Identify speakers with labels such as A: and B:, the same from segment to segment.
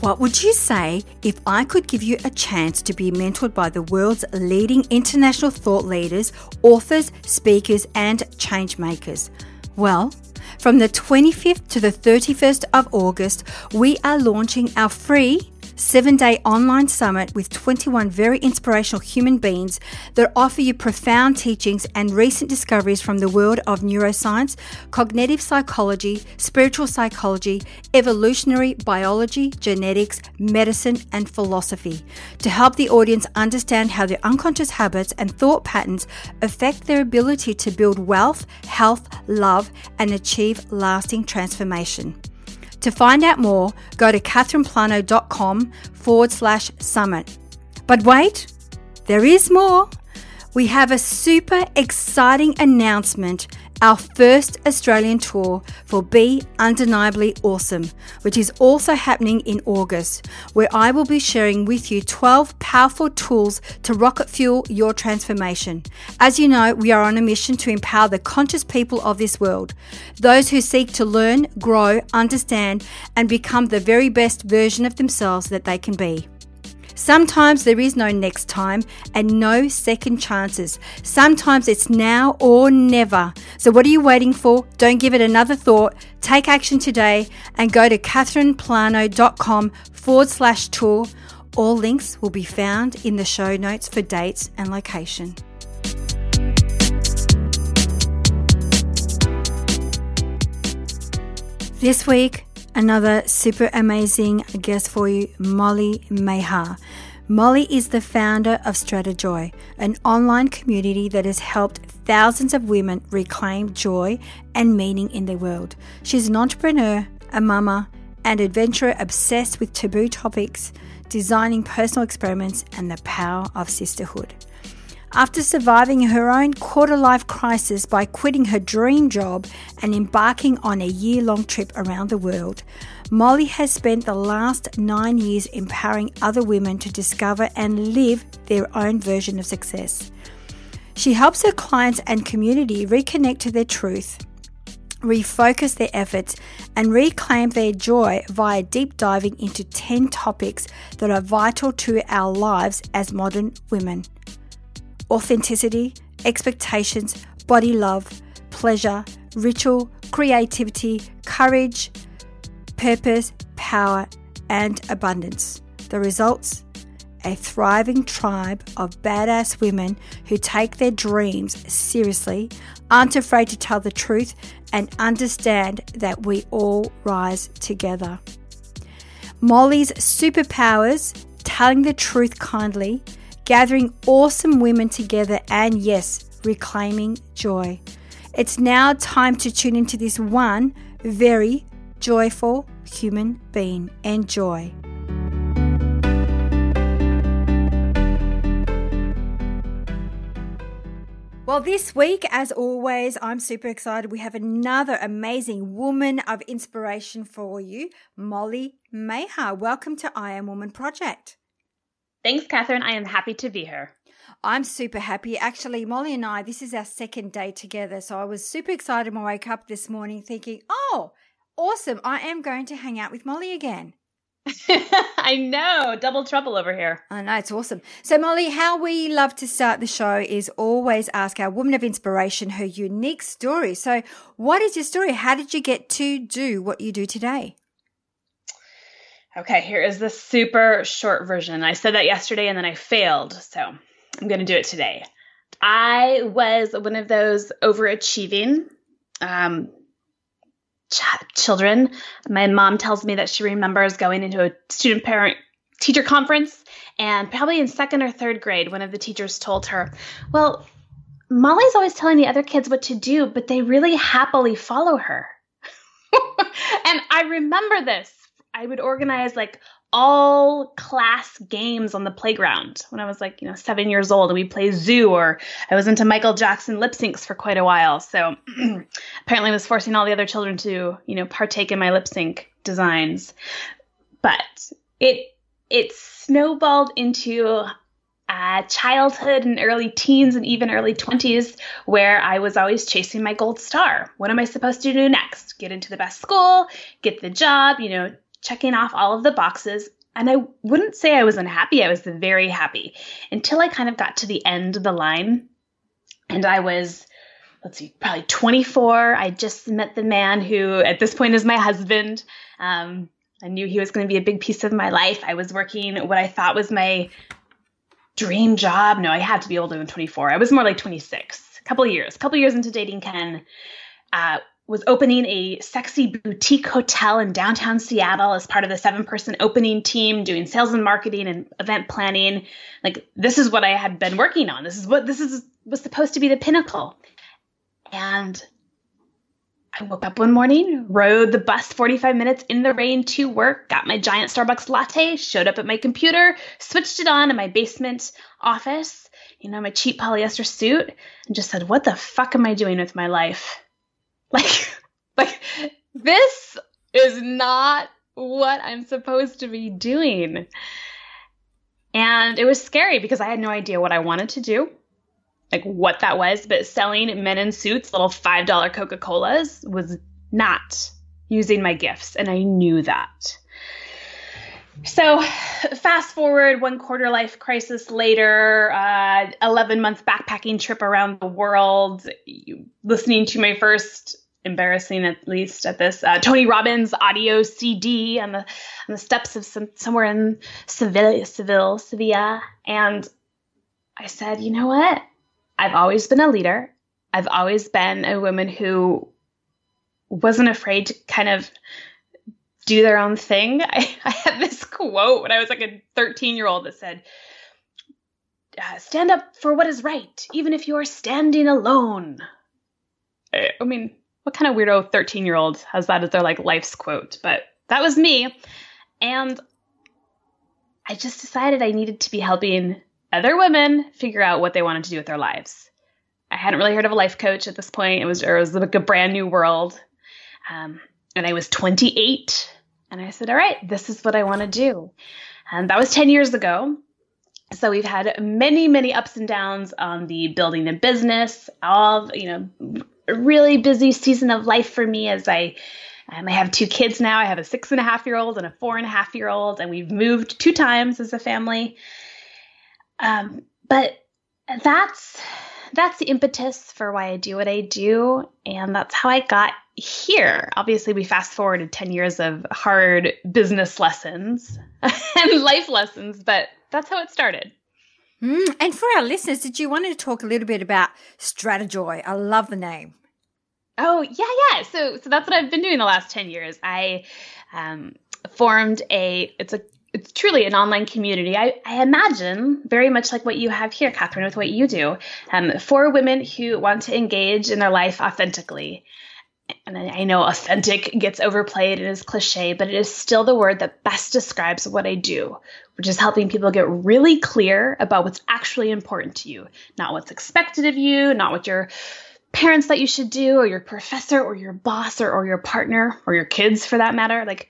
A: What would you say if I could give you a chance to be mentored by the world's leading international thought leaders, authors, speakers, and change makers? Well, from the 25th to the 31st of August, we are launching our free seven day online summit with 21 very inspirational human beings that offer you profound teachings and recent discoveries from the world of neuroscience, cognitive psychology, spiritual psychology, evolutionary biology, genetics, medicine, and philosophy to help the audience understand how their unconscious habits and thought patterns affect their ability to build wealth, health, love, and achieve lasting transformation. To find out more, go to catherineplano.com forward slash summit. But wait, there is more. We have a super exciting announcement our first Australian tour for Be Undeniably Awesome, which is also happening in August, where I will be sharing with you 12 powerful tools to rocket fuel your transformation. As you know, we are on a mission to empower the conscious people of this world, those who seek to learn, grow, understand, and become the very best version of themselves that they can be. Sometimes there is no next time and no second chances. Sometimes it's now or never. So, what are you waiting for? Don't give it another thought. Take action today and go to catherineplano.com forward slash tour. All links will be found in the show notes for dates and location. This week, Another super amazing guest for you, Molly Mahar. Molly is the founder of Stratejoy, an online community that has helped thousands of women reclaim joy and meaning in their world. She's an entrepreneur, a mama, and adventurer obsessed with taboo topics, designing personal experiments, and the power of sisterhood. After surviving her own quarter life crisis by quitting her dream job and embarking on a year long trip around the world, Molly has spent the last nine years empowering other women to discover and live their own version of success. She helps her clients and community reconnect to their truth, refocus their efforts, and reclaim their joy via deep diving into 10 topics that are vital to our lives as modern women authenticity, expectations, body love, pleasure, ritual, creativity, courage, purpose, power, and abundance. The results? A thriving tribe of badass women who take their dreams seriously, aren't afraid to tell the truth, and understand that we all rise together. Molly's superpowers, telling the truth kindly, gathering awesome women together, and yes, reclaiming joy. It's now time to tune into this one very joyful human being. Enjoy. Well, this week, as always, I'm super excited. We have another amazing woman of inspiration for you, Molly Mahar. Welcome to I Am Woman Project.
B: Thanks, Catherine. I am happy to be here.
A: I'm super happy. Actually, Molly and I, this is our second day together. So I was super excited when I woke up this morning thinking, oh, awesome. I am going to hang out with Molly again.
B: I know, double trouble over here.
A: I know, it's awesome. So, Molly, how we love to start the show is always ask our woman of inspiration her unique story. So, what is your story? How did you get to do what you do today?
B: Okay, here is the super short version. I said that yesterday and then I failed, so I'm going to do it today. I was one of those overachieving um, ch- children. My mom tells me that she remembers going into a student parent teacher conference, and probably in second or third grade, one of the teachers told her, Well, Molly's always telling the other kids what to do, but they really happily follow her. and I remember this. I would organize like all class games on the playground when I was like, you know, seven years old, and we play zoo, or I was into Michael Jackson lip syncs for quite a while. So apparently, I was forcing all the other children to, you know, partake in my lip sync designs. But it it snowballed into uh, childhood and early teens and even early 20s where I was always chasing my gold star. What am I supposed to do next? Get into the best school, get the job, you know, checking off all of the boxes. And I wouldn't say I was unhappy, I was very happy until I kind of got to the end of the line. And I was, let's see, probably 24. I just met the man who at this point is my husband. Um, I knew he was going to be a big piece of my life. I was working what I thought was my dream job. No, I had to be older than 24. I was more like 26. A couple of years, a couple years into dating Ken. Uh, was opening a sexy boutique hotel in downtown Seattle as part of the seven person opening team, doing sales and marketing and event planning. Like this is what I had been working on. This is what this is was supposed to be the pinnacle. And I woke up one morning, rode the bus 45 minutes in the rain to work, got my giant Starbucks latte, showed up at my computer, switched it on in my basement office, you know, my cheap polyester suit, and just said, What the fuck am I doing with my life? Like, like this is not what I'm supposed to be doing. And it was scary because I had no idea what I wanted to do, like what that was. But selling men in suits, little $5 Coca Colas, was not using my gifts. And I knew that. So, fast forward one quarter life crisis later, uh, 11 month backpacking trip around the world, listening to my first embarrassing at least at this uh, Tony Robbins audio CD on the on the steps of some somewhere in Seville, Seville, Sevilla, and I said, you know what? I've always been a leader. I've always been a woman who wasn't afraid to kind of do their own thing. I, I had this quote when I was like a 13 year old that said, uh, stand up for what is right, even if you are standing alone. I, I mean, what kind of weirdo 13 year old has that as their like life's quote? But that was me. And I just decided I needed to be helping other women figure out what they wanted to do with their lives. I hadn't really heard of a life coach at this point. It was, it was like a brand new world. Um, and I was 28 and I said, all right, this is what I want to do. And that was 10 years ago. So we've had many, many ups and downs on the building a business, all, you know, a really busy season of life for me as I um, I have two kids now. I have a six and a half year old and a four and a half year old, and we've moved two times as a family. Um, but that's that's the impetus for why I do what I do, and that's how I got here. Obviously, we fast forwarded 10 years of hard business lessons and life lessons, but that's how it started.
A: Mm, and for our listeners, did you want to talk a little bit about Stratejoy? I love the name.
B: Oh yeah, yeah. So so that's what I've been doing the last ten years. I um, formed a it's a it's truly an online community. I, I imagine very much like what you have here, Catherine, with what you do, um, for women who want to engage in their life authentically. And I know authentic gets overplayed and is cliche, but it is still the word that best describes what I do, which is helping people get really clear about what's actually important to you, not what's expected of you, not what you're parents that you should do, or your professor, or your boss, or, or your partner, or your kids for that matter. Like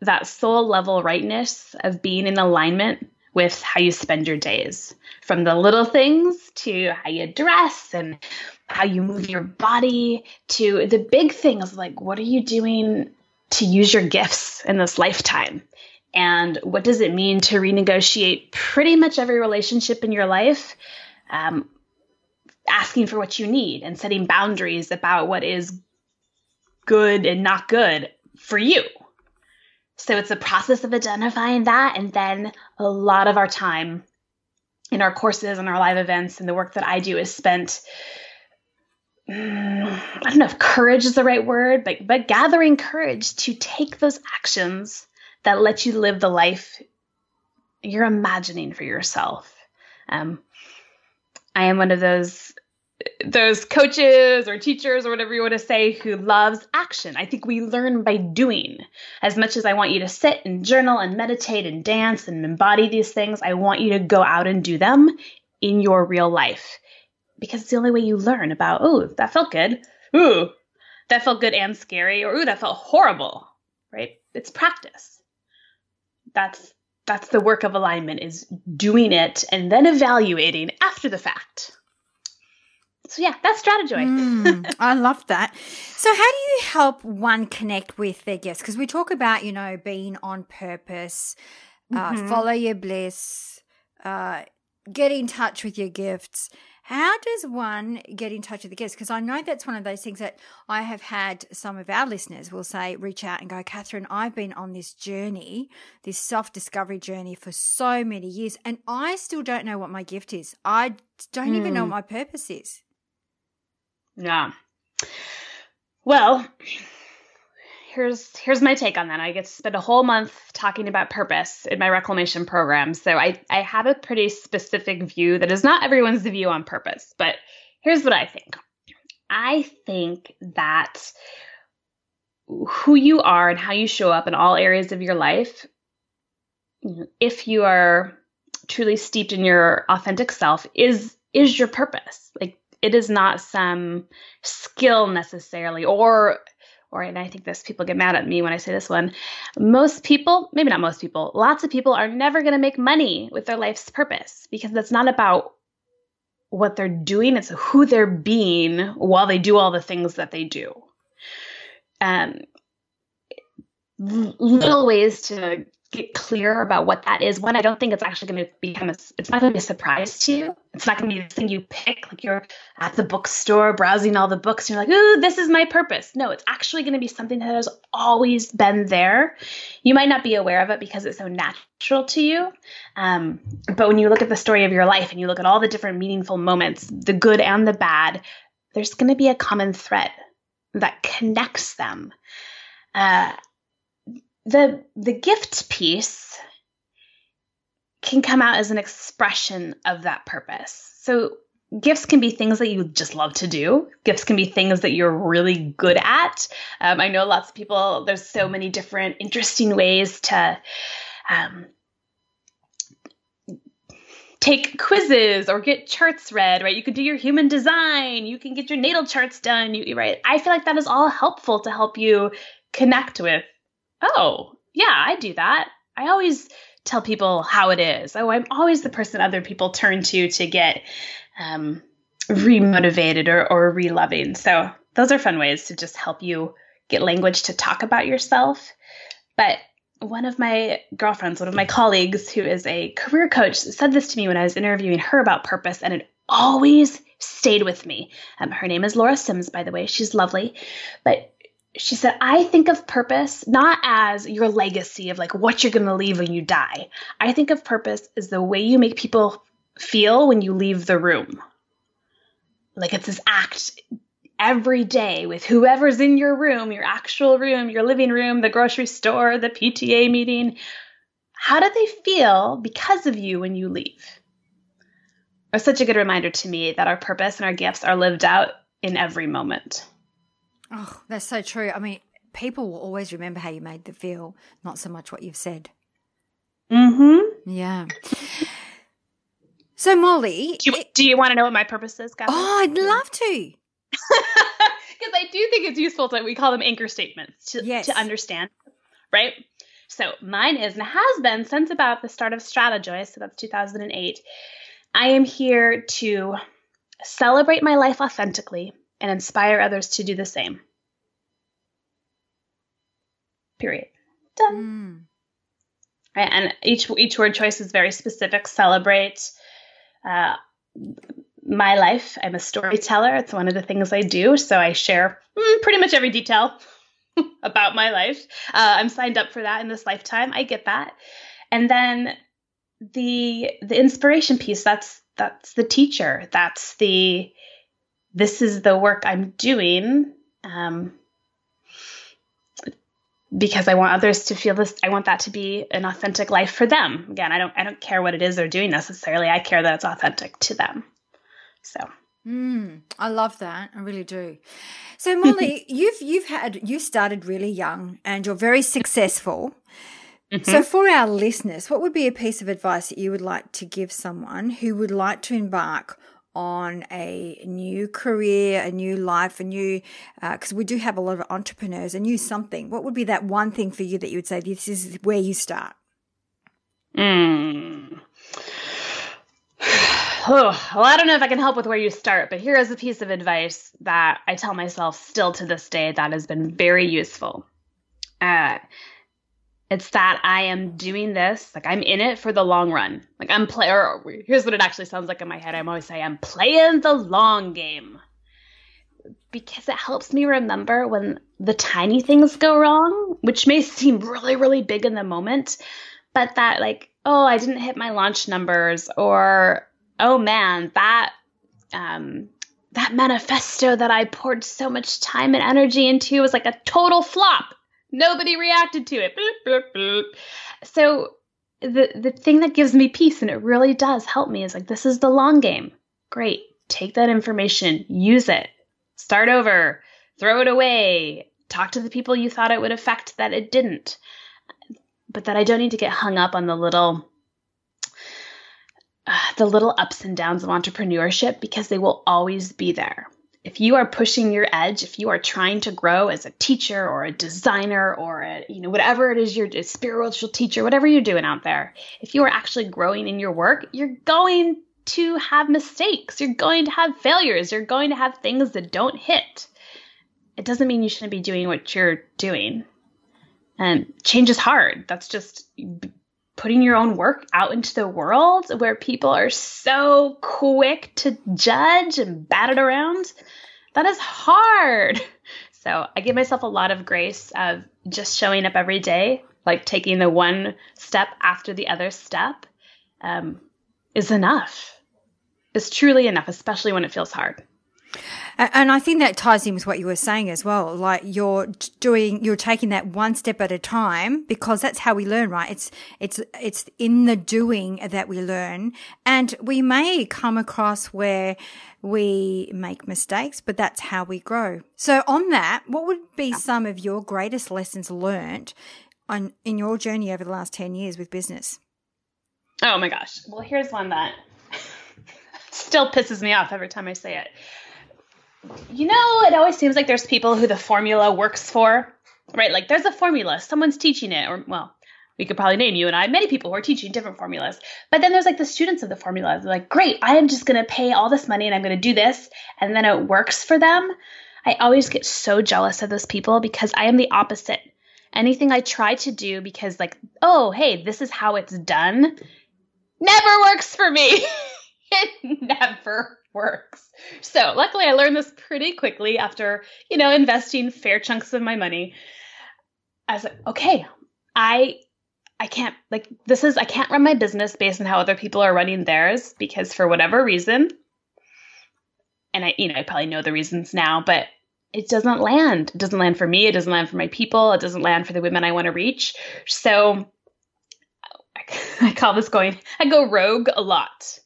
B: that soul level rightness of being in alignment with how you spend your days from the little things to how you dress and how you move your body to the big things like what are you doing to use your gifts in this lifetime and what does it mean to renegotiate pretty much every relationship in your life um, asking for what you need and setting boundaries about what is good and not good for you. So it's a process of identifying that. And then a lot of our time in our courses and our live events and the work that I do is spent. I don't know if courage is the right word, but, but gathering courage to take those actions that let you live the life you're imagining for yourself. Um, I am one of those those coaches or teachers or whatever you want to say who loves action. I think we learn by doing. As much as I want you to sit and journal and meditate and dance and embody these things, I want you to go out and do them in your real life because it's the only way you learn about, oh, that felt good. Ooh, that felt good and scary or ooh, that felt horrible, right? It's practice. That's that's the work of alignment is doing it and then evaluating after the fact so yeah, that's Stratejoy.
A: mm, I love that. So how do you help one connect with their gifts? Because we talk about you know being on purpose, uh, mm-hmm. follow your bliss, uh, get in touch with your gifts. How does one get in touch with the gifts? Because I know that's one of those things that I have had some of our listeners will say, reach out and go, Catherine, I've been on this journey, this self discovery journey for so many years, and I still don't know what my gift is. I don't mm. even know hmm. what my purpose is.
B: Yeah. Well, here's here's my take on that. I get to spend a whole month talking about purpose in my reclamation program. So I, I have a pretty specific view that is not everyone's view on purpose, but here's what I think. I think that who you are and how you show up in all areas of your life, if you are truly steeped in your authentic self, is is your purpose. Like it is not some skill necessarily or or and I think this people get mad at me when I say this one. Most people, maybe not most people, lots of people are never going to make money with their life's purpose because that's not about what they're doing, it's who they're being while they do all the things that they do. Um, little ways to get clear about what that is, one, I don't think it's actually going to become a, it's not going to be a surprise to you. It's not going to be the thing you pick, like you're at the bookstore browsing all the books and you're like, ooh, this is my purpose. No, it's actually going to be something that has always been there. You might not be aware of it because it's so natural to you. Um, but when you look at the story of your life and you look at all the different meaningful moments, the good and the bad, there's going to be a common thread that connects them. Uh, the the gift piece can come out as an expression of that purpose. So gifts can be things that you just love to do. Gifts can be things that you're really good at. Um, I know lots of people. There's so many different interesting ways to. Um, take quizzes or get charts read, right? You can do your human design, you can get your natal charts done, you, right? I feel like that is all helpful to help you connect with oh, yeah, I do that. I always tell people how it is. Oh, I'm always the person other people turn to to get um, remotivated or, or reloving. So those are fun ways to just help you get language to talk about yourself. But one of my girlfriends, one of my colleagues who is a career coach, said this to me when I was interviewing her about purpose, and it always stayed with me. Um, her name is Laura Sims, by the way. She's lovely. But she said, I think of purpose not as your legacy of like what you're going to leave when you die. I think of purpose as the way you make people feel when you leave the room. Like it's this act every day with whoever's in your room, your actual room, your living room, the grocery store, the PTA meeting. How do they feel because of you when you leave? It's such a good reminder to me that our purpose and our gifts are lived out in every moment.
A: Oh, that's so true. I mean, people will always remember how you made them feel, not so much what you've said.
B: Mm-hmm.
A: Yeah. So, Molly,
B: do you, it, do you want to know what my purpose is,
A: Catherine? Oh, I'd love to.
B: Because I do think it's useful to we call them anchor statements to, yes. to understand, right? So mine is and has been since about the start of Stratejoy, so that's 2008. I am here to celebrate my life authentically and inspire others to do the same. Period. Done. Mm. Right, and each each word choice is very specific. Celebrate uh, my life. I'm a storyteller. It's one of the things I do. So I share mm, pretty much every detail about my life. Uh, I'm signed up for that in this lifetime. I get that. And then the the inspiration piece that's that's the teacher. That's the this is the work I'm doing. Um, because I want others to feel this I want that to be an authentic life for them. Again, I don't I don't care what it is they're doing necessarily. I care that it's authentic to them. So
A: Mm, I love that. I really do. So Molly, you've you've had you started really young and you're very successful. Mm-hmm. So for our listeners, what would be a piece of advice that you would like to give someone who would like to embark on a new career, a new life, a new, because uh, we do have a lot of entrepreneurs, a new something. What would be that one thing for you that you would say this is where you start?
B: Mm. oh, well, I don't know if I can help with where you start, but here is a piece of advice that I tell myself still to this day that has been very useful. Uh, it's that I am doing this, like I'm in it for the long run. Like I'm play here's what it actually sounds like in my head. I'm always saying I'm playing the long game. Because it helps me remember when the tiny things go wrong, which may seem really, really big in the moment, but that like, oh, I didn't hit my launch numbers, or oh man, that um that manifesto that I poured so much time and energy into was like a total flop Nobody reacted to it. So the the thing that gives me peace and it really does help me is like this is the long game. Great. Take that information, use it. Start over, throw it away, talk to the people you thought it would affect that it didn't. But that I don't need to get hung up on the little uh, the little ups and downs of entrepreneurship because they will always be there if you are pushing your edge, if you are trying to grow as a teacher or a designer or a, you know whatever it is you're a spiritual teacher, whatever you're doing out there, if you are actually growing in your work, you're going to have mistakes. You're going to have failures. You're going to have things that don't hit. It doesn't mean you shouldn't be doing what you're doing. And change is hard. That's just putting your own work out into the world where people are so quick to judge and bat it around, that is hard. So I give myself a lot of grace of just showing up every day, like taking the one step after the other step, um, is enough. Is truly enough, especially when it feels hard.
A: And I think that ties in with what you were saying as well. Like you're doing, you're taking that one step at a time because that's how we learn, right? It's, it's, it's in the doing that we learn. And we may come across where we make mistakes, but that's how we grow. So on that, what would be some of your greatest lessons learned on, in your journey over the last 10 years with business?
B: Oh my gosh. Well, here's one that still pisses me off every time I say it you know, it always seems like there's people who the formula works for, right? Like there's a formula, someone's teaching it, or well, we could probably name you and I many people who are teaching different formulas. But then there's like the students of the formula. They're like, great, I am just going to pay all this money and I'm going to do this. And then it works for them. I always get so jealous of those people because I am the opposite. Anything I try to do because, like, oh, hey, this is how it's done, never works for me. it never works. So, luckily, I learned this pretty quickly after, you know, investing fair chunks of my money. I was like, okay, I I can't like this is I can't run my business based on how other people are running theirs because for whatever reason and I you know I probably know the reasons now but it doesn't land. It doesn't land for me. It doesn't land for my people. It doesn't land for the women I want to reach. So I call this going I go rogue a lot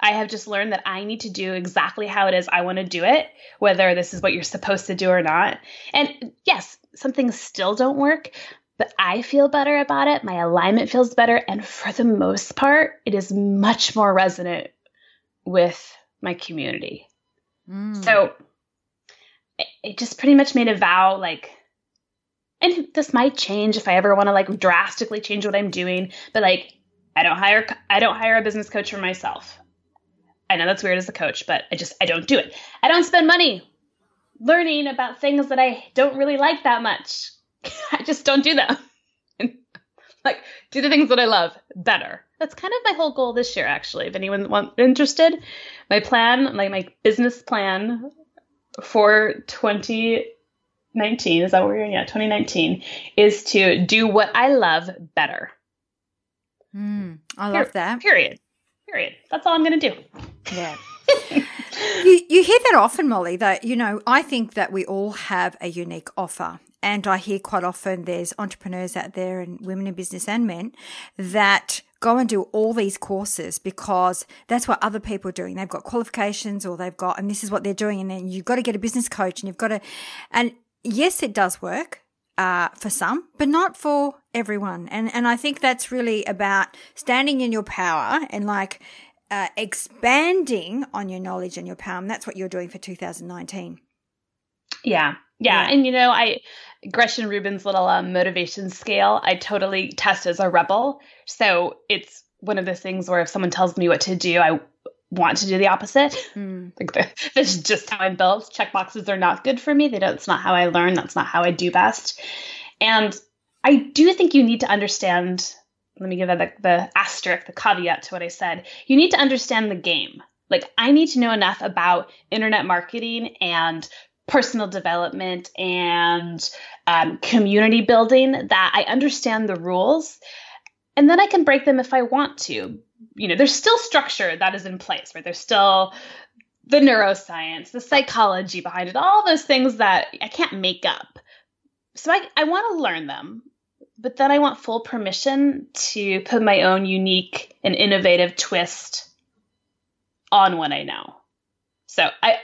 B: I have just learned that I need to do exactly how it is I want to do it, whether this is what you're supposed to do or not. And yes, some things still don't work, but I feel better about it. My alignment feels better. And for the most part, it is much more resonant with my community. Mm. So it just pretty much made a vow like, and this might change if I ever want to like drastically change what I'm doing, but like, I don't hire I don't hire a business coach for myself. I know that's weird as a coach, but I just I don't do it. I don't spend money learning about things that I don't really like that much. I just don't do them. like do the things that I love better. That's kind of my whole goal this year actually. If anyone want interested, my plan, like my business plan for 20 2019, is that what we're in? Yeah, 2019 is to do what I love better.
A: Mm, I love
B: Per-
A: that.
B: Period. Period. That's all I'm going to do.
A: Yeah. you, you hear that often, Molly, that, you know, I think that we all have a unique offer. And I hear quite often there's entrepreneurs out there and women in business and men that go and do all these courses because that's what other people are doing. They've got qualifications or they've got, and this is what they're doing. And then you've got to get a business coach and you've got to, and yes, it does work. Uh, for some, but not for everyone. And and I think that's really about standing in your power and like uh, expanding on your knowledge and your power. And that's what you're doing for 2019.
B: Yeah. Yeah.
A: Yeah.
B: And you know, I Gretchen Rubin's little um, motivation scale, I totally test as a rebel. So it's one of those things where if someone tells me what to do, I want to do the opposite.
A: Mm.
B: Like that's just how I'm built. Check boxes are not good for me. They don't, that's not how I learn. That's not how I do best. And I do think you need to understand. Let me give that the, the asterisk, the caveat to what I said. You need to understand the game. Like I need to know enough about internet marketing and personal development and um, community building that I understand the rules, and then I can break them if I want to. You know, there's still structure that is in place, right? There's still the neuroscience, the psychology behind it, all those things that I can't make up. So I, I want to learn them, but then I want full permission to put my own unique and innovative twist on what I know. So I,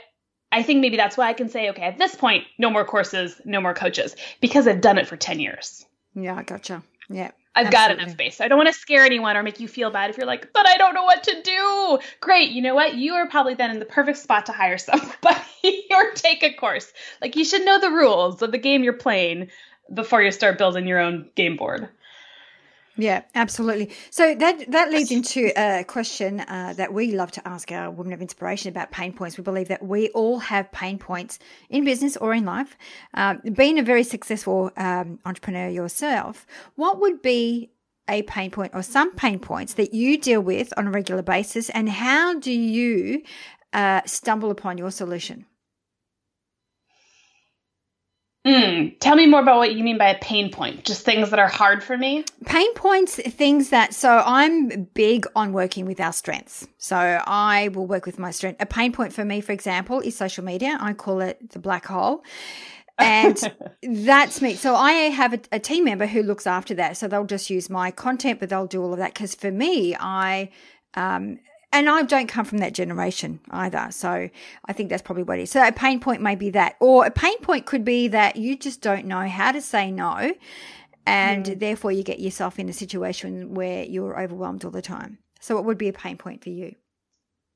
B: I think maybe that's why I can say, okay, at this point, no more courses, no more coaches, because I've done it for 10 years.
A: Yeah, gotcha. Yeah.
B: I've got enough space. I don't want to scare anyone or make you feel bad if you're like, but I don't know what to do. Great. You know what? You are probably then in the perfect spot to hire somebody or take a course. Like you should know the rules of the game you're playing before you start building your own game board.
A: Yeah, absolutely. So that that leads into a question uh, that we love to ask our women of inspiration about pain points. We believe that we all have pain points in business or in life. Um, being a very successful um, entrepreneur yourself, what would be a pain point or some pain points that you deal with on a regular basis, and how do you uh, stumble upon your solution?
B: Mm, tell me more about what you mean by a pain point. Just things that are hard for me.
A: pain points things that so i'm big on working with our strengths. So i will work with my strength. A pain point for me for example is social media. I call it the black hole. And that's me. So i have a, a team member who looks after that. So they'll just use my content but they'll do all of that. Because for me i um and I don't come from that generation either. So I think that's probably what it is. So a pain point may be that. Or a pain point could be that you just don't know how to say no. And therefore you get yourself in a situation where you're overwhelmed all the time. So what would be a pain point for you?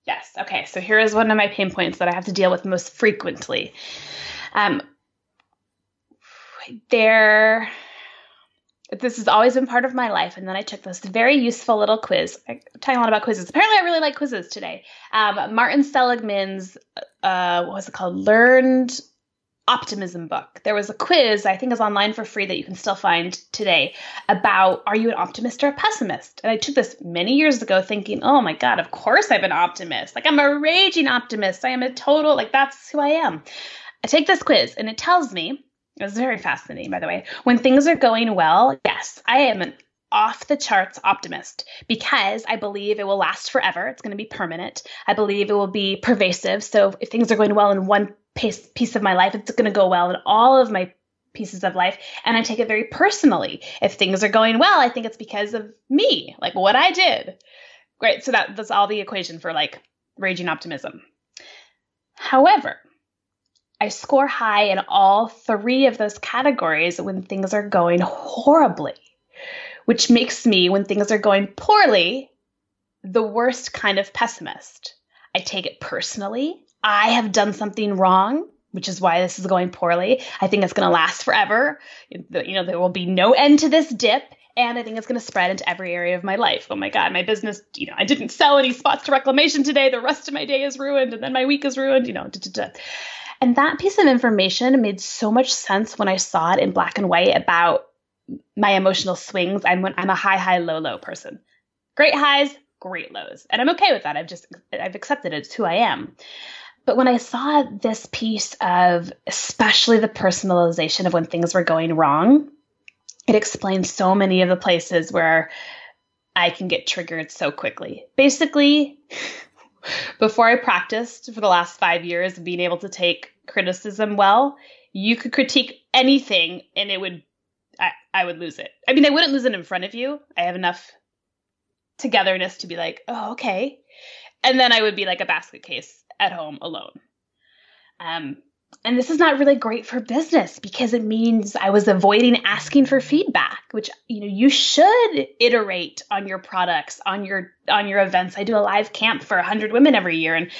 B: Yes. Okay. So here is one of my pain points that I have to deal with most frequently. Um, there, this has always been part of my life, and then I took this very useful little quiz. I'm talking a lot about quizzes. Apparently, I really like quizzes today. Um, Martin Seligman's, uh, what was it called? Learned optimism book. There was a quiz I think is online for free that you can still find today about are you an optimist or a pessimist? And I took this many years ago thinking, "Oh my god, of course I'm an optimist. Like I'm a raging optimist. I am a total like that's who I am." I take this quiz and it tells me, it was very fascinating by the way, when things are going well, yes, I am an off the charts optimist because I believe it will last forever. It's going to be permanent. I believe it will be pervasive. So if things are going well in one piece, piece of my life, it's going to go well in all of my pieces of life. And I take it very personally. If things are going well, I think it's because of me, like what I did. Great. So that, that's all the equation for like raging optimism. However, I score high in all three of those categories when things are going horribly, which makes me, when things are going poorly, the worst kind of pessimist. I take it personally. I have done something wrong, which is why this is going poorly. I think it's going to last forever. You know, there will be no end to this dip. And I think it's going to spread into every area of my life. Oh my God, my business, you know, I didn't sell any spots to reclamation today. The rest of my day is ruined. And then my week is ruined, you know. And that piece of information made so much sense when I saw it in black and white about my emotional swings. I'm I'm a high high low low person. Great highs, great lows, and I'm okay with that. I've just I've accepted it. It's who I am. But when I saw this piece of, especially the personalization of when things were going wrong, it explains so many of the places where I can get triggered so quickly. Basically, before I practiced for the last five years being able to take criticism well, you could critique anything and it would, I, I would lose it. I mean, I wouldn't lose it in front of you. I have enough togetherness to be like, oh, okay. And then I would be like a basket case at home alone. Um, and this is not really great for business because it means I was avoiding asking for feedback, which you know you should iterate on your products, on your on your events. I do a live camp for 100 women every year and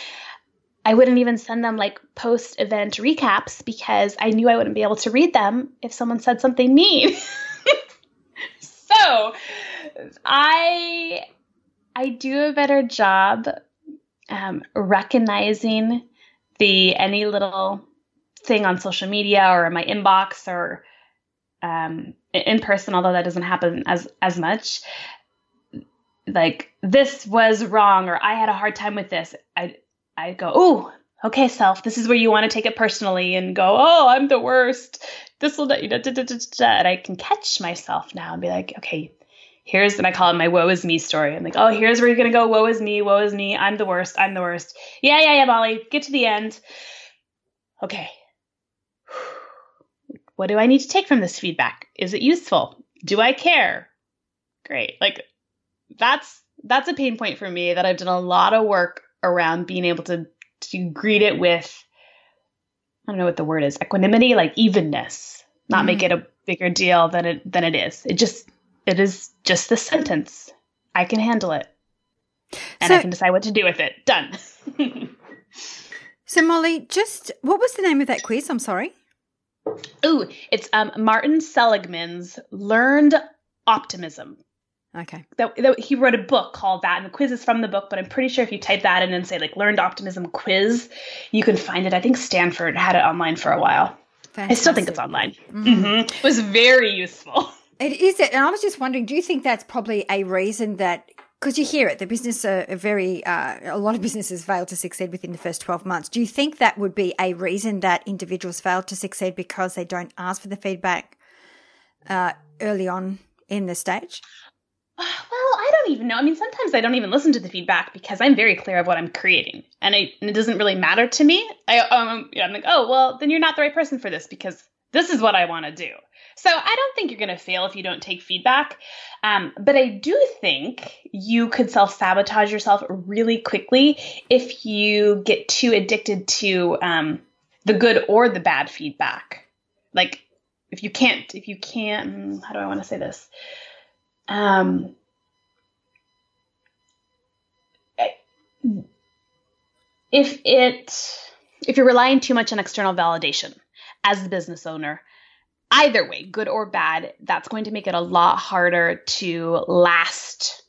B: I wouldn't even send them like post event recaps because I knew I wouldn't be able to read them if someone said something mean. so, I I do a better job um, recognizing the any little thing on social media or in my inbox or um, in person, although that doesn't happen as as much. Like this was wrong, or I had a hard time with this. I I go, oh, okay, self, this is where you want to take it personally, and go, oh, I'm the worst. This will, you know, da, da, da, and I can catch myself now and be like, okay, here's and I call it my woe is me story. I'm like, oh, here's where you're gonna go, woe is me, woe is me, I'm the worst, I'm the worst. Yeah, yeah, yeah, Molly, get to the end. Okay, what do I need to take from this feedback? Is it useful? Do I care? Great. Like that's that's a pain point for me that I've done a lot of work around being able to to greet it with I don't know what the word is, equanimity, like evenness. Not mm-hmm. make it a bigger deal than it than it is. It just it is just the sentence. I can handle it. And so, I can decide what to do with it. Done.
A: so Molly, just what was the name of that quiz? I'm sorry.
B: Ooh, it's um, Martin Seligman's Learned Optimism.
A: Okay.
B: That, that, he wrote a book called that, and the quiz is from the book. But I'm pretty sure if you type that in and say like "Learned Optimism Quiz," you can find it. I think Stanford had it online for a while. Fantastic. I still think it's online. Mm-hmm. Mm-hmm. It was very useful.
A: It is, and I was just wondering, do you think that's probably a reason that because you hear it, the business are, very, uh, a lot of businesses fail to succeed within the first 12 months. Do you think that would be a reason that individuals fail to succeed because they don't ask for the feedback uh, early on in the stage?
B: Well, I don't even know. I mean, sometimes I don't even listen to the feedback because I'm very clear of what I'm creating, and, I, and it doesn't really matter to me. I, um, you know, I'm like, oh, well, then you're not the right person for this because this is what I want to do. So I don't think you're going to fail if you don't take feedback. Um, but I do think you could self sabotage yourself really quickly if you get too addicted to um, the good or the bad feedback. Like if you can't, if you can't, hmm, how do I want to say this? Um, if it, if you're relying too much on external validation as the business owner, either way, good or bad, that's going to make it a lot harder to last,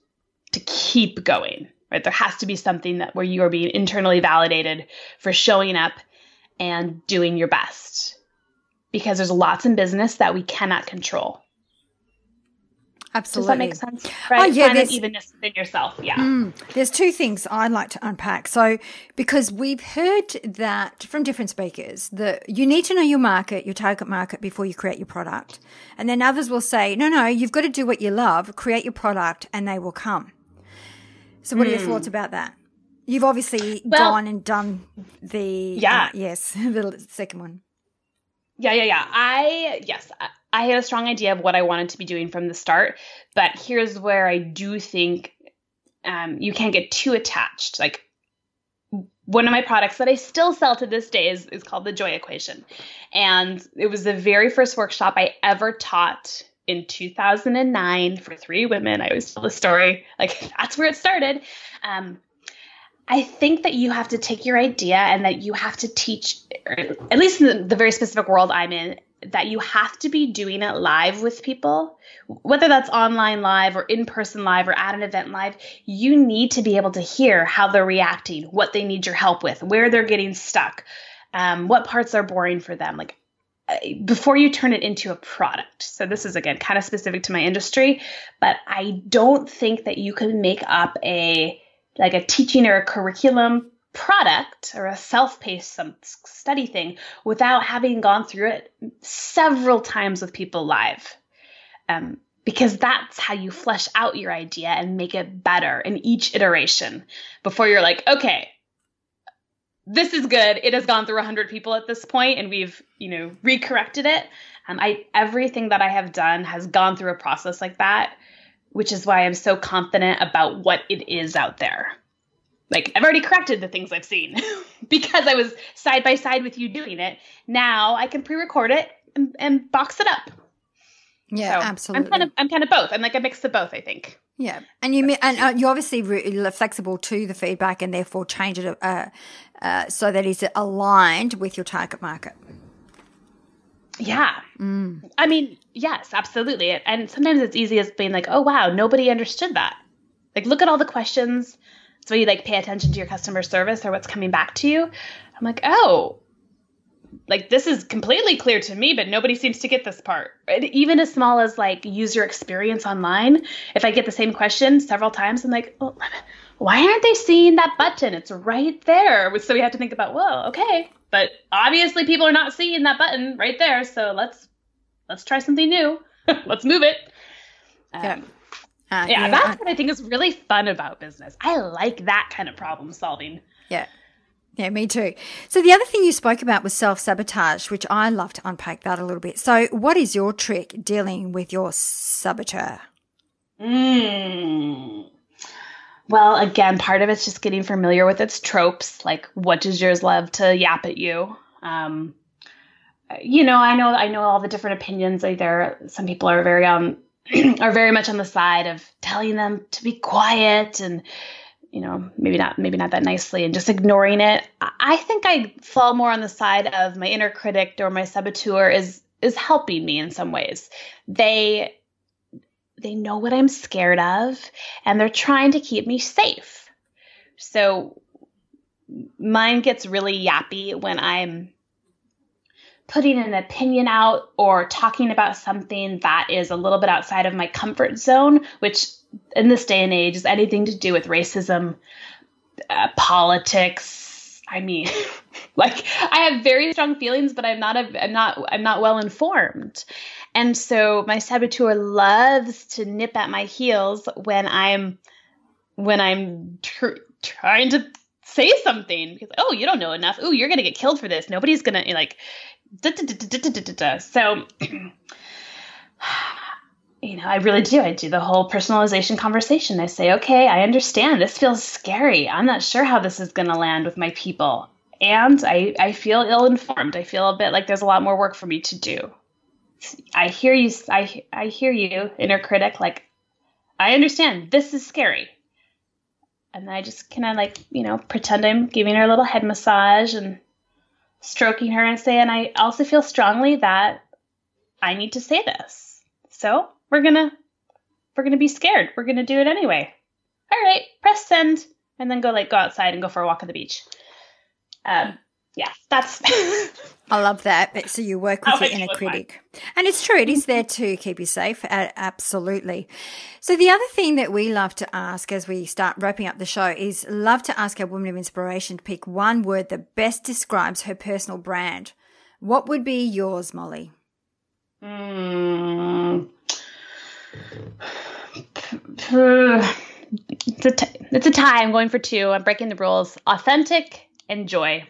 B: to keep going, right? There has to be something that where you are being internally validated for showing up and doing your best because there's lots in business that we cannot control.
A: Absolutely.
B: Does that make sense? Right. Oh, yeah. Find there's, evenness within yourself. Yeah. Mm,
A: there's two things I'd like to unpack. So, because we've heard that from different speakers that you need to know your market, your target market before you create your product. And then others will say, no, no, you've got to do what you love, create your product and they will come. So, what mm. are your hmm. thoughts about that? You've obviously well, gone and done the,
B: yeah.
A: Uh, yes, the second one.
B: Yeah, yeah, yeah. I, yes. I, I had a strong idea of what I wanted to be doing from the start, but here's where I do think um, you can't get too attached. Like one of my products that I still sell to this day is, is called the Joy Equation. And it was the very first workshop I ever taught in 2009 for three women. I always tell the story, like that's where it started. Um, I think that you have to take your idea and that you have to teach, at least in the, the very specific world I'm in, that you have to be doing it live with people, whether that's online live or in person live or at an event live, you need to be able to hear how they're reacting, what they need your help with, where they're getting stuck, um, what parts are boring for them. Like uh, before you turn it into a product. So this is again kind of specific to my industry, but I don't think that you can make up a like a teaching or a curriculum product or a self-paced study thing without having gone through it several times with people live. Um, because that's how you flesh out your idea and make it better in each iteration before you're like okay this is good. It has gone through 100 people at this point and we've you know recorrected it. Um, i everything that i have done has gone through a process like that which is why i'm so confident about what it is out there like I've already corrected the things I've seen because I was side by side with you doing it. Now I can pre-record it and, and box it up.
A: Yeah, so absolutely.
B: I'm kind of I'm kind of both. I'm like a mix of both. I think.
A: Yeah, and you and uh, you're obviously re- flexible to the feedback, and therefore change it uh, uh, so that it's aligned with your target market.
B: Yeah. Mm. I mean, yes, absolutely. And sometimes it's easy as being like, oh wow, nobody understood that. Like, look at all the questions so you like pay attention to your customer service or what's coming back to you. I'm like, oh, like this is completely clear to me, but nobody seems to get this part. Even as small as like user experience online, if I get the same question several times, I'm like, well, why aren't they seeing that button? It's right there. So we have to think about, well, okay, but obviously people are not seeing that button right there. So let's let's try something new. let's move it. Um, yeah. Uh, yeah, yeah, that's what I think is really fun about business. I like that kind of problem solving.
A: Yeah. Yeah, me too. So the other thing you spoke about was self sabotage, which I love to unpack that a little bit. So, what is your trick dealing with your saboteur?
B: Mm. Well, again, part of it's just getting familiar with its tropes. Like, what does yours love to yap at you? Um, you know, I know, I know all the different opinions. Either some people are very um are very much on the side of telling them to be quiet and you know maybe not maybe not that nicely and just ignoring it. I think i fall more on the side of my inner critic or my saboteur is is helping me in some ways. They they know what i'm scared of and they're trying to keep me safe. So mine gets really yappy when i'm putting an opinion out or talking about something that is a little bit outside of my comfort zone, which in this day and age is anything to do with racism, uh, politics. I mean, like I have very strong feelings, but I'm not a, I'm not I'm not well informed. And so my saboteur loves to nip at my heels when I'm when I'm tr- trying to say something because oh you don't know enough oh you're gonna get killed for this nobody's gonna like so, you know, I really do. I do the whole personalization conversation. I say, okay, I understand. This feels scary. I'm not sure how this is to land with my people. And I, I feel ill informed. I feel a bit like there's a lot more work for me to do. I hear you. I, I hear you, inner critic. Like, I understand. This is scary. And I just kind of like, you know, pretend I'm giving her a little head massage and stroking her and say, and I also feel strongly that I need to say this. So we're gonna we're gonna be scared. We're gonna do it anyway. All right, press send, and then go like go outside and go for a walk on the beach. Um, yeah, that's.
A: I love that. But so you work with your inner critic. And it's true, it is there to keep you safe. Uh, absolutely. So the other thing that we love to ask as we start wrapping up the show is love to ask our woman of inspiration to pick one word that best describes her personal brand. What would be yours, Molly?
B: Mm. It's a, t- it's a tie. I'm going for two. I'm breaking the rules. Authentic and joy.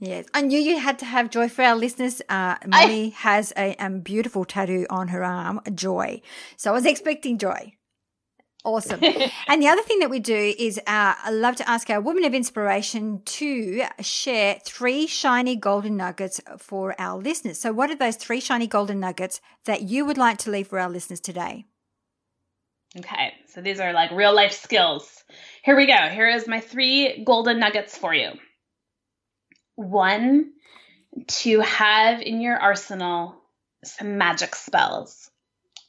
A: Yes, I knew you had to have joy for our listeners. Uh, Molly I... has a, a, beautiful tattoo on her arm, joy. So I was expecting joy. Awesome. and the other thing that we do is uh, I love to ask our women of inspiration to share three shiny golden nuggets for our listeners. So, what are those three shiny golden nuggets that you would like to leave for our listeners today?
B: Okay, so these are like real life skills. Here we go. Here is my three golden nuggets for you one to have in your arsenal some magic spells.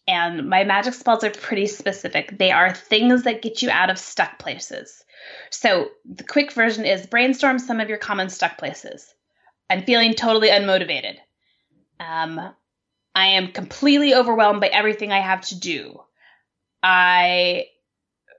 B: And my magic spells are pretty specific. They are things that get you out of stuck places. So the quick version is brainstorm some of your common stuck places. I'm feeling totally unmotivated. Um, I am completely overwhelmed by everything I have to do. I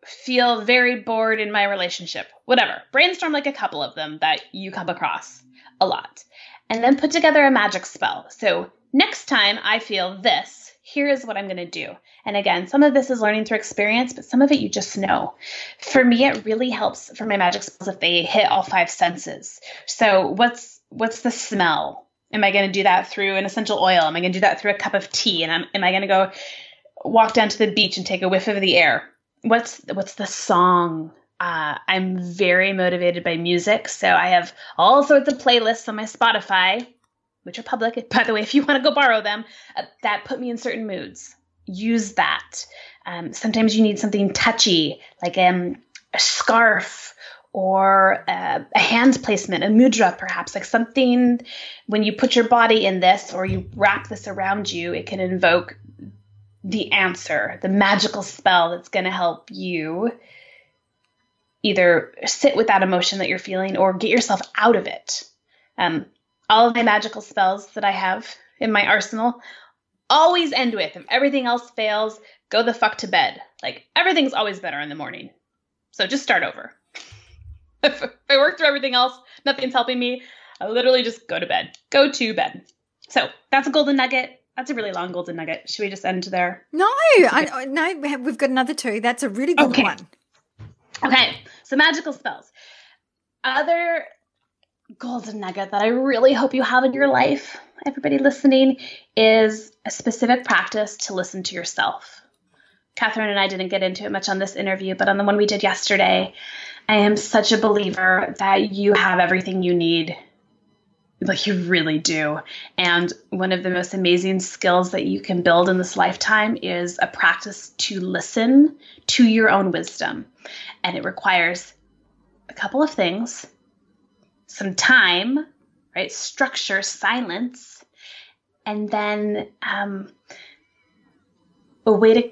B: feel very bored in my relationship. Whatever. Brainstorm like a couple of them that you come across a lot. And then put together a magic spell. So next time I feel this, here is what I'm going to do. And again, some of this is learning through experience, but some of it you just know. For me, it really helps for my magic spells if they hit all five senses. So what's what's the smell? Am I going to do that through an essential oil? Am I going to do that through a cup of tea? And I'm, am I going to go walk down to the beach and take a whiff of the air? What's what's the song? Uh, I'm very motivated by music, so I have all sorts of playlists on my Spotify, which are public, by the way. If you want to go borrow them, uh, that put me in certain moods. Use that. Um, sometimes you need something touchy, like um, a scarf or a, a hand placement, a mudra, perhaps, like something when you put your body in this or you wrap this around you, it can invoke the answer, the magical spell that's going to help you either sit with that emotion that you're feeling or get yourself out of it. Um, all of my magical spells that I have in my arsenal always end with if everything else fails, go the fuck to bed. Like everything's always better in the morning. So just start over. if I work through everything else, nothing's helping me, I literally just go to bed. Go to bed. So that's a golden nugget. That's a really long golden nugget. Should we just end there?
A: No, I, no, we've got another two. That's a really good
B: okay.
A: one.
B: Okay, so magical spells. Other golden nugget that I really hope you have in your life, everybody listening, is a specific practice to listen to yourself. Catherine and I didn't get into it much on this interview, but on the one we did yesterday, I am such a believer that you have everything you need like you really do. And one of the most amazing skills that you can build in this lifetime is a practice to listen to your own wisdom. And it requires a couple of things some time, right? Structure, silence, and then um, a way to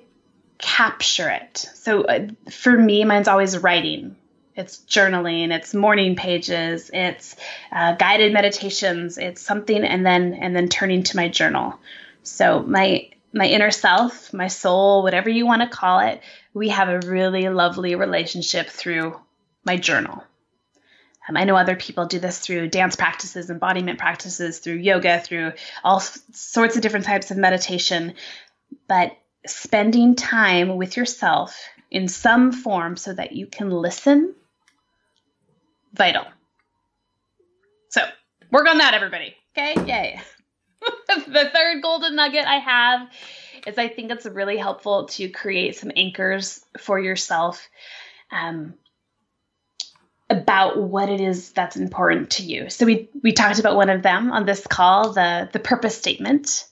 B: capture it. So uh, for me, mine's always writing it's journaling it's morning pages it's uh, guided meditations it's something and then and then turning to my journal so my my inner self my soul whatever you want to call it we have a really lovely relationship through my journal um, I know other people do this through dance practices, embodiment practices, through yoga, through all sorts of different types of meditation. But spending time with yourself in some form so that you can listen vital. So work on that, everybody. Okay, yay. the third golden nugget I have is I think it's really helpful to create some anchors for yourself um, about what it is that's important to you. So we we talked about one of them on this call, the the purpose statement.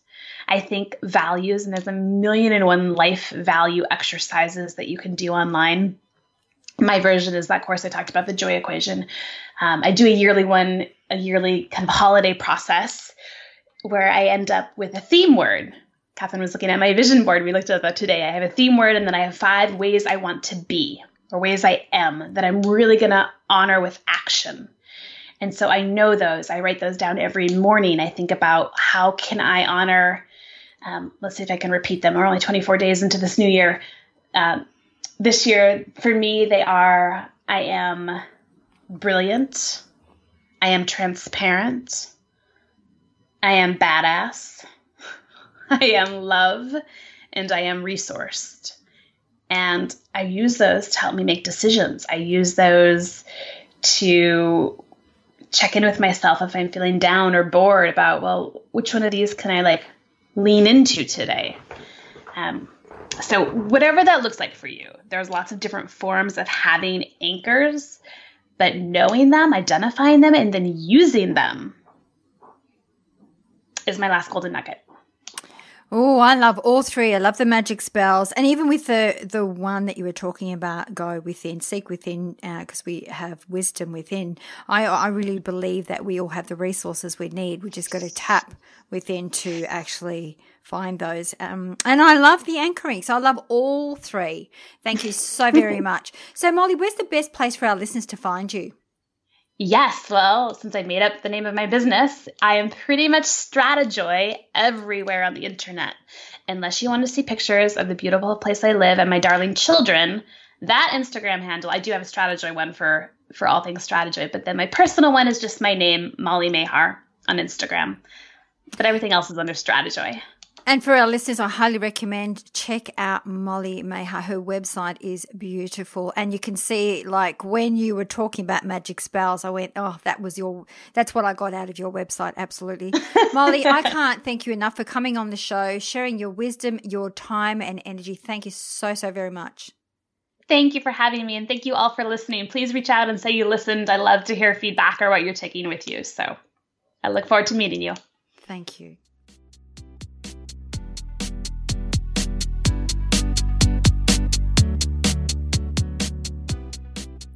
B: I think values, and there's a million and one life value exercises that you can do online my version is that course I talked about, the joy equation. Um, I do a yearly one, a yearly kind of holiday process where I end up with a theme word. Catherine was looking at my vision board. We looked at that today. I have a theme word, and then I have five ways I want to be or ways I am that I'm really going to honor with action. And so I know those. I write those down every morning. I think about how can I honor. Um, let's see if I can repeat them. We're only 24 days into this new year. Um, this year for me they are I am brilliant. I am transparent. I am badass. I am love and I am resourced. And I use those to help me make decisions. I use those to check in with myself if I'm feeling down or bored about, well, which one of these can I like lean into today? Um, so, whatever that looks like for you, there's lots of different forms of having anchors, but knowing them, identifying them, and then using them is my last golden nugget.
A: Oh, I love all three. I love the magic spells, and even with the the one that you were talking about, go within, seek within, because uh, we have wisdom within. I I really believe that we all have the resources we need. We just got to tap within to actually find those. Um, and I love the anchoring. So I love all three. Thank you so very much. So Molly, where's the best place for our listeners to find you?
B: Yes, well, since I made up the name of my business, I am pretty much Stratejoy everywhere on the internet. Unless you want to see pictures of the beautiful place I live and my darling children, That Instagram handle, I do have a Stratejoy one for for all things Stratejoy, but then my personal one is just my name, Molly Mahar, on Instagram. But everything else is under Stratejoy.
A: And for our listeners, I highly recommend check out Molly Mahar. Her website is beautiful, and you can see like when you were talking about magic spells, I went, "Oh, that was your. That's what I got out of your website." Absolutely, Molly. I can't thank you enough for coming on the show, sharing your wisdom, your time, and energy. Thank you so so very much.
B: Thank you for having me, and thank you all for listening. Please reach out and say you listened. I love to hear feedback or what you're taking with you. So, I look forward to meeting you.
A: Thank you.